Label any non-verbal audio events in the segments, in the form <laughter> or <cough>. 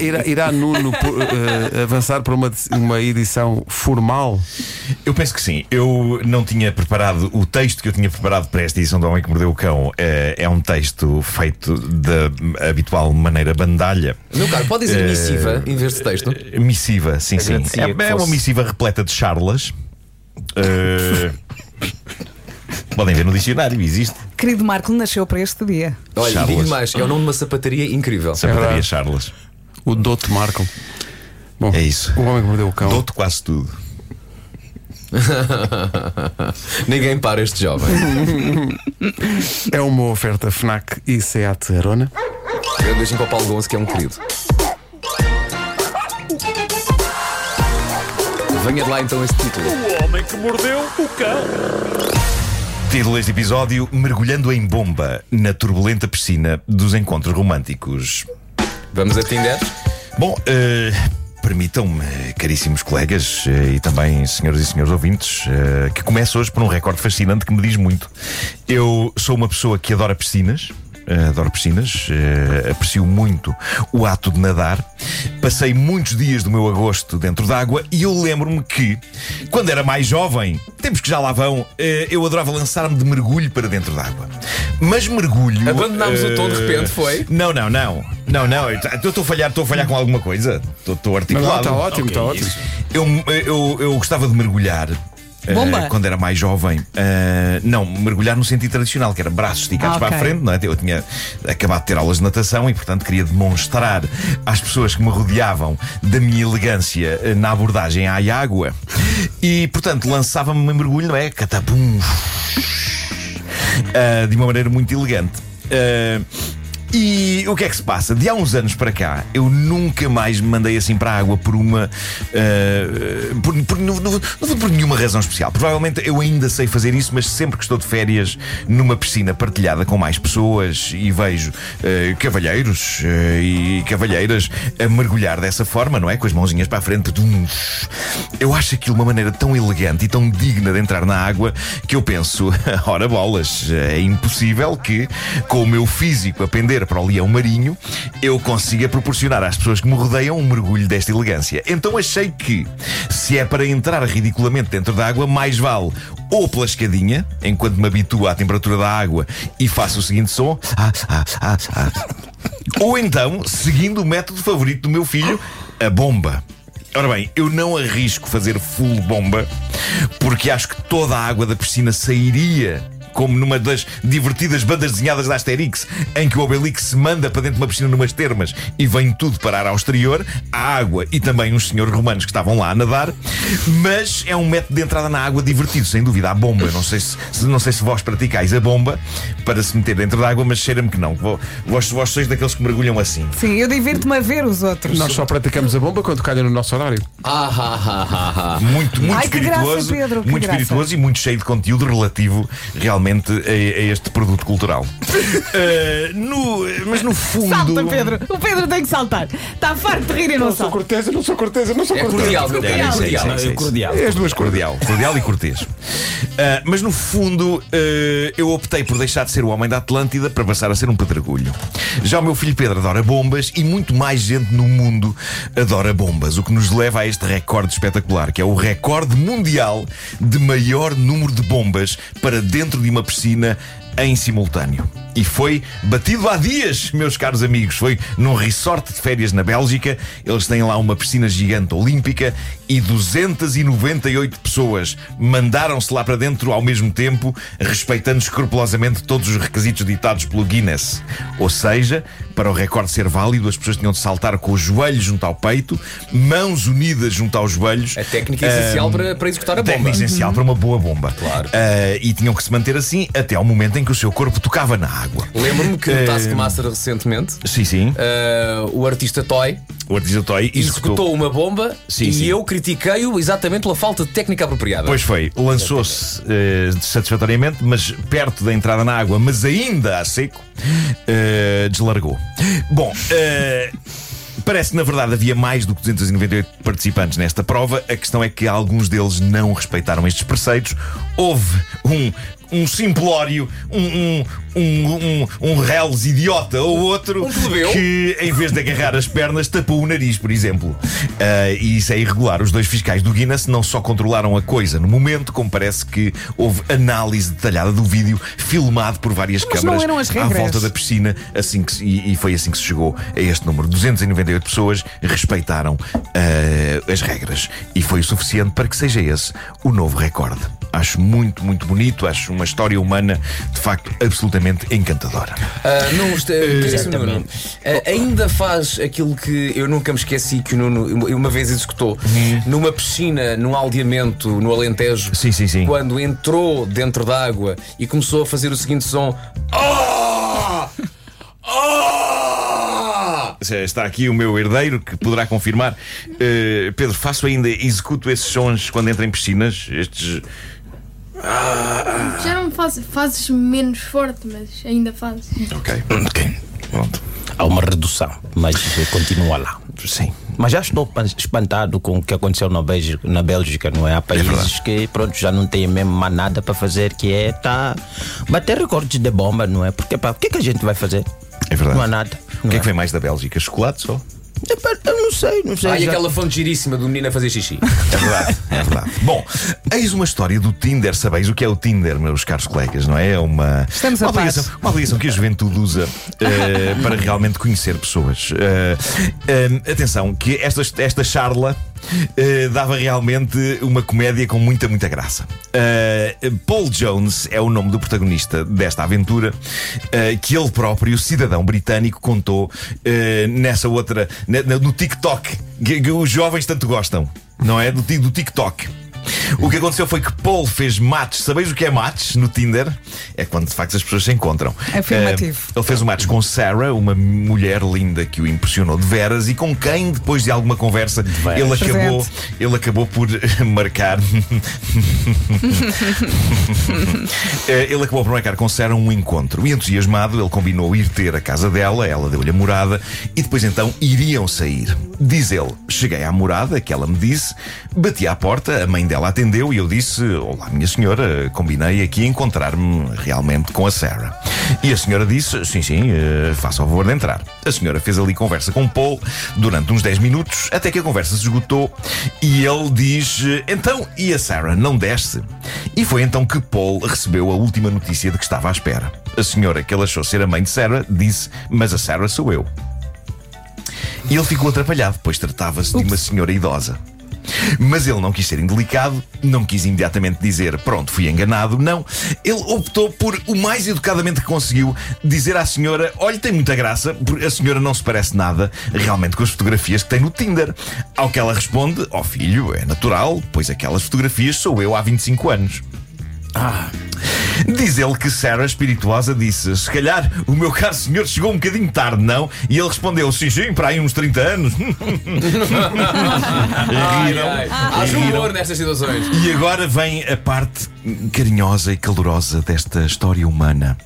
Irá, irá Nuno uh, avançar para uma, uma edição formal? Eu penso que sim. Eu não tinha preparado o texto que eu tinha preparado para esta edição do Homem que Mordeu o Cão. É, é um texto feito da habitual maneira bandalha. Meu caro, pode dizer missiva em vez de texto? Missiva, sim, sim. É, é uma missiva repleta de charlas. Uh, podem ver no dicionário, existe. Querido Marco, nasceu para este dia. Olha, digo mais, é o nome de uma sapataria incrível. Sapataria verdade. Charlas. O Douto Marco. Bom, É isso. O homem que mordeu o cão. Dou-te quase tudo. <laughs> Ninguém para este jovem. <laughs> É uma oferta Fnac e Seat Arona. Eu deixo para o Paulo Gonçalves, que é um querido. Venha de lá então esse título. Título deste episódio: Mergulhando em bomba na turbulenta piscina dos encontros românticos. Vamos a Tinder? Bom, eh, permitam-me, caríssimos colegas eh, e também senhoras e senhores ouvintes, eh, que comece hoje por um recorde fascinante que me diz muito. Eu sou uma pessoa que adora piscinas. Eh, Adoro piscinas, eh, aprecio muito o ato de nadar. Passei muitos dias do meu agosto dentro d'água e eu lembro-me que, quando era mais jovem, tempos que já lá vão, eh, eu adorava lançar-me de mergulho para dentro d'água. Mas mergulho. Abandonámos o tom de repente, foi? Não, não, não. Não, não. Eu estou a falhar, estou a falhar com alguma coisa. Estou- articulado. está ótimo, está ótimo. Eu, eu, eu gostava de mergulhar. Eh, Bomba? quando era mais jovem, eh, não, mergulhar no sentido tradicional, que era braços esticados Ah, para a frente, não é? Eu tinha acabado de ter aulas de natação e, portanto, queria demonstrar às pessoas que me rodeavam da minha elegância eh, na abordagem à água. E, portanto, lançava-me em mergulho, não é? Catapum. Uh, de uma maneira muito elegante. Uh, e o que é que se passa? De há uns anos para cá, eu nunca mais me mandei assim para a água por uma. uh, por, por- por nenhuma razão especial. Provavelmente eu ainda sei fazer isso, mas sempre que estou de férias numa piscina partilhada com mais pessoas e vejo uh, cavalheiros uh, e cavalheiras a mergulhar dessa forma, não é? Com as mãozinhas para a frente. Eu acho aquilo uma maneira tão elegante e tão digna de entrar na água que eu penso, <laughs> ora bolas, é impossível que, com o meu físico a pender para o leão marinho, eu consiga proporcionar às pessoas que me rodeiam um mergulho desta elegância. Então achei que, se é para entrar ridiculamente dentro da água, mais vale ou pela escadinha, enquanto me habituo à temperatura da água e faço o seguinte som. Ah, ah, ah. Ou então, seguindo o método favorito do meu filho, a bomba. Ora bem, eu não arrisco fazer full bomba porque acho que toda a água da piscina sairia. Como numa das divertidas bandas desenhadas da Asterix, em que o Obelix se manda para dentro de uma piscina numas termas e vem tudo parar ao exterior, a água e também uns senhores romanos que estavam lá a nadar. Mas é um método de entrada na água divertido, sem dúvida. A bomba, não sei se, não sei se vós praticais a bomba para se meter dentro da água, mas cheira-me que não. Vós, vós sois daqueles que mergulham assim. Sim, eu divirto-me a ver os outros. Nós só praticamos a bomba quando calha no nosso horário. Ah, ah, ah, ah, ah. Muito, muito Ai, que graça, espirituoso, Pedro, muito graça. espirituoso e muito cheio de conteúdo relativo realmente a, a este produto cultural. <laughs> Eh, no- mas no fundo. Salta, Pedro. O Pedro tem que saltar. Está farto de rir e não salta. cortês, eu não sou cortês, eu não sou É cordial, meu É, caro. É é cordial. é é isso. cordial. É as duas. Cordial, cordial e cortês. Ah, <laughs> mas no fundo, ah, eu optei por deixar de ser o homem da Atlântida para passar a ser um pedregulho. Já o meu filho Pedro adora bombas e muito mais gente no mundo adora bombas, o que nos leva a este recorde espetacular, que é o recorde mundial de maior número de bombas para dentro de uma piscina em simultâneo. E foi batido há dias, meus caros amigos. Foi num resort de férias na Bélgica. Eles têm lá uma piscina gigante olímpica e 298 pessoas mandaram-se lá para dentro ao mesmo tempo, respeitando escrupulosamente todos os requisitos ditados pelo Guinness. Ou seja, para o recorde ser válido, as pessoas tinham de saltar com os joelhos junto ao peito, mãos unidas junto aos joelhos. A técnica essencial Ahm, para, para executar a bomba. Técnica essencial para uma boa bomba. Claro. Ah, e tinham que se manter assim até ao momento em que o seu corpo tocava na água. Lembro-me que no Eh, Taskmaster recentemente Sim, sim. eh, o artista Toy O artista Toy executou. executou uma bomba Sim, e sim. eu critiquei-o exatamente pela falta de técnica apropriada. Pois foi, lançou-se eh, satisfatoriamente, mas perto da entrada na água, mas ainda a seco, eh, deslargou. Bom, eh, Parece que na verdade havia mais do que 298 participantes nesta prova. A questão é que alguns deles não respeitaram estes preceitos. Houve um um simplório, um, um, um, um, um reles idiota ou outro Um que, em vez de agarrar as pernas, tapou o nariz, por exemplo. Ah, e isso é irregular. Os dois fiscais do Guinness não só controlaram a coisa no momento, como parece que houve análise detalhada do vídeo, filmado por várias Mas não câmaras eram as à volta da piscina, assim que e, e foi assim que se chegou a este número. 298 pessoas respeitaram ah, as regras. E foi o suficiente para que seja esse o novo recorde. Acho muito, muito bonito, acho uma história humana de facto absolutamente encantadora. Ah, não, uh, Nuno, ah, ainda faz aquilo que eu nunca me esqueci que o Nuno uma- vez executou numa piscina, num aldeamento no Alentejo. Sim, sim, sim. Quando entrou dentro da água e começou a fazer o seguinte som. Ah! Ah! Está aqui o meu herdeiro que poderá confirmar. Eh, Pedro, faço ainda, executo esses sons quando entro em piscinas. Estes. Já não faz, fazes menos forte, mas ainda fazes. Ok. Ok. Pronto. Há uma redução, mas continua lá. Sim. Mas já estou pan- espantado com o que aconteceu na Bélgica, na Bélgica não é? Há países verdade. que pronto, já não têm mesmo mais nada para fazer, que é tá, bater recordes de bomba, não é? Porque pá, o que é que a gente vai fazer? É verdade. Não há nada. O que é que vem mais da Bélgica? Chocolate só? Epá, Eu não sei, não sei. Ah, e já- aquela fonte giríssima do menino a fazer xixi. É verdade, é verdade. <laughs> Bom, eis uma história do Tinder. Sabeis o que é o Tinder, meus caros colegas, não é? É uma, Estamos a uma, aplicação, uma aplicação que a juventude usa eh, <laughs> para realmente conhecer pessoas. Eh, eh, atenção, que esta, esta charla. Eh, dava realmente uma comédia com muita, muita graça. Eh, Paul Jones é o nome do protagonista desta aventura eh, que ele próprio, cidadão britânico, contou nessa outra, ne- no TikTok, que, que os jovens tanto gostam, não é? Do, do TikTok. O que aconteceu foi que Paul fez matches. Sabeis o que é matches no Tinder? É quando de facto as pessoas se encontram. Afirmativo. Eh, ele fez um match com Sarah, uma mulher linda que o impressionou de veras e com quem, depois de alguma conversa, ele acabou, ele acabou por <laughs> marcar. <laughs> Eh, ele acabou por marcar com Sarah um encontro. E entusiasmado, ele combinou ir ter a casa dela, ela deu-lhe a morada e depois então iriam sair. Diz ele: Cheguei à morada, que ela me disse, bati à porta, a mãe dela atendeu e eu disse: Olá, minha senhora, combinei aqui encontrar-me realmente com a Sarah. E a senhora disse: Sim, sim, eh, faça o favor de entrar. A senhora fez ali conversa com Paul durante uns 10 minutos, até que a conversa se esgotou e ele diz: Então, e a Sarah não desce? E foi então que Paul recebeu a última notícia de que estava à espera. A senhora que ele achou ser a mãe de Sarah disse: Mas a Sarah sou eu. E ele ficou atrapalhado, pois tratava-se de uma senhora idosa. Mas ele não quis ser indelicado, não quis imediatamente dizer pronto, fui enganado. Não. Ele optou por, o mais educadamente que conseguiu, dizer à senhora: olha, tem muita graça, porque a senhora não se parece nada realmente com as fotografias que tem no Tinder. Ao que ela responde: ó filho, é natural, pois aquelas fotografias sou eu há 25 anos. Diz ele que Sarah, espirituosa, disse: Se calhar o meu caro senhor chegou um bocadinho tarde, não? E ele respondeu: Sim, sim, para aí uns 30 anos. <laughs> Ai, Riram. ai. Há Riram. humor nestas situações. E agora vem a parte carinhosa e calorosa desta história humana.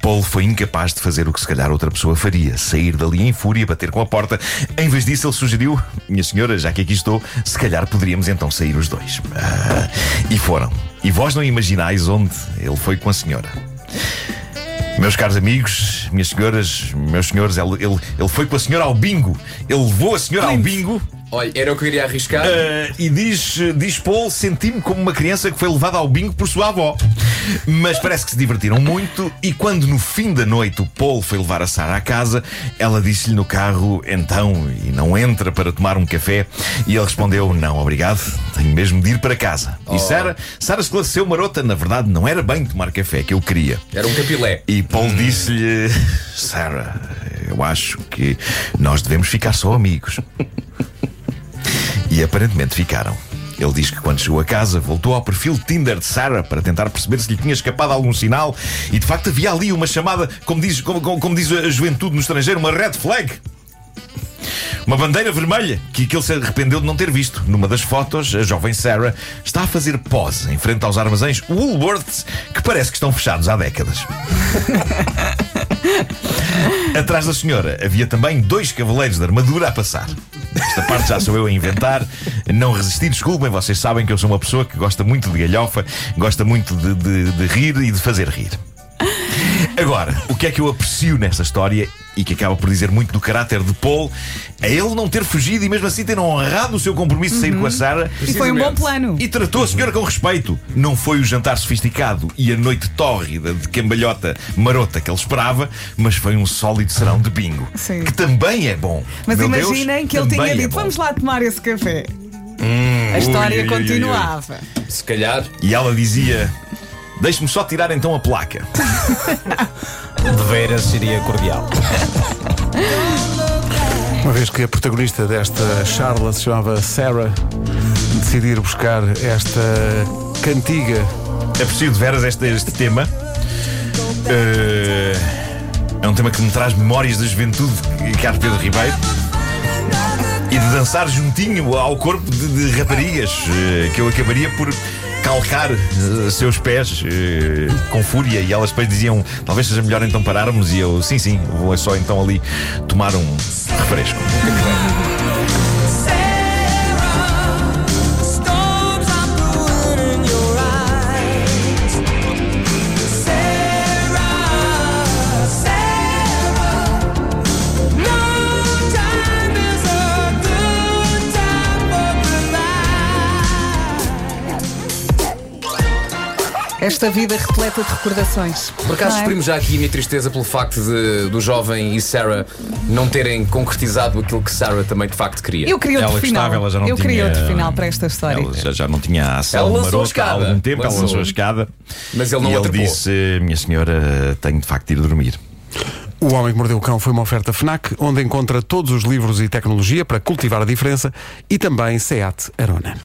Paul foi incapaz de fazer o que se calhar outra pessoa faria: sair dali em fúria, bater com a porta. Em vez disso, ele sugeriu: Minha senhora, já que aqui estou, se calhar poderíamos então sair os dois. Ah, e foram. E vós não imaginais onde ele foi com a senhora. Meus caros amigos, minhas senhoras, meus senhores, ele, ele, ele foi com a senhora ao bingo. Ele levou a senhora ao bingo. Olha, era o que eu iria arriscar. Uh, e diz, diz Paul, senti-me como uma criança que foi levada ao bingo por sua avó. Mas parece que se divertiram muito. E quando no fim da noite o Paul foi levar a Sarah à casa, ela disse-lhe no carro: Então, e não entra para tomar um café? E ele respondeu: Não, obrigado, tenho mesmo de ir para casa. E Sarah, Sarah esclareceu marota: Na verdade, não era bem tomar café que eu queria. Era um capilé. E Paul disse-lhe: Sarah, eu acho que nós devemos ficar só amigos. E aparentemente ficaram. Ele diz que quando chegou a casa voltou ao perfil Tinder de Sarah para tentar perceber se lhe tinha escapado algum sinal e de facto havia ali uma chamada, como diz, como, como- como diz a juventude no estrangeiro, uma red flag. Uma bandeira vermelha que, que ele se arrependeu de não ter visto. Numa das fotos, a jovem Sarah está a fazer pose em frente aos armazéns Woolworths que parece que estão fechados há décadas. <laughs> Atrás da senhora havia também dois cavaleiros de armadura a passar. Esta parte já sou eu a inventar. Não resisti, desculpem, vocês sabem que eu sou uma pessoa que gosta muito de galhofa, gosta muito de, de- de rir e de fazer rir. Agora, o que é que eu aprecio nesta história e que acaba por dizer muito do caráter de Paul é ele não ter fugido e mesmo assim ter honrado o seu compromisso de sair com a Sarah E foi um bom plano. e tratou a senhora com respeito. Não foi o jantar sofisticado e a noite tórrida de cambalhota marota que ele esperava, mas foi um sólido serão de bingo. Sim. Que também é bom. Mas Meu Deus, imaginem que ele tinha é dito: bom. vamos lá tomar esse café. a história ui, ui, ui, ui. continuava. Se calhar. E ela dizia: Deixe-me só tirar então a placa. <laughs> De veras seria cordial. Uma vez que a protagonista desta charla se chamava Sarah, decidir buscar esta cantiga. Aprecio de veras este, este tema. Eh, é um tema que me traz memórias da juventude, caro Pedro Ribeiro. E de dançar juntinho ao corpo de, de raparigas, eh, que eu acabaria por calcar eh, seus pés eh, com fúria. E elas depois diziam: talvez seja melhor então pararmos. E eu: sim, sim, vou só então ali tomar um refresco. Esta vida repleta de recordações. Por acaso é? exprimo já aqui a minha tristeza pelo facto de, do jovem e Sarah não terem concretizado aquilo que Sarah também de facto queria. Eu queria outro Ela final. gostava, ela já não Eu queria tinha- outro final para esta história. Ela já, já não tinha a ação Ela lançou a marota há escada. algum tempo, ela Lançou. lançou a escada. Mas ele não e ele disse: Minha senhora, tenho de facto de ir dormir. O Homem que Mordeu o Cão foi uma oferta FNAC, onde encontra todos os livros e tecnologia para cultivar a diferença e também SEAT Arona.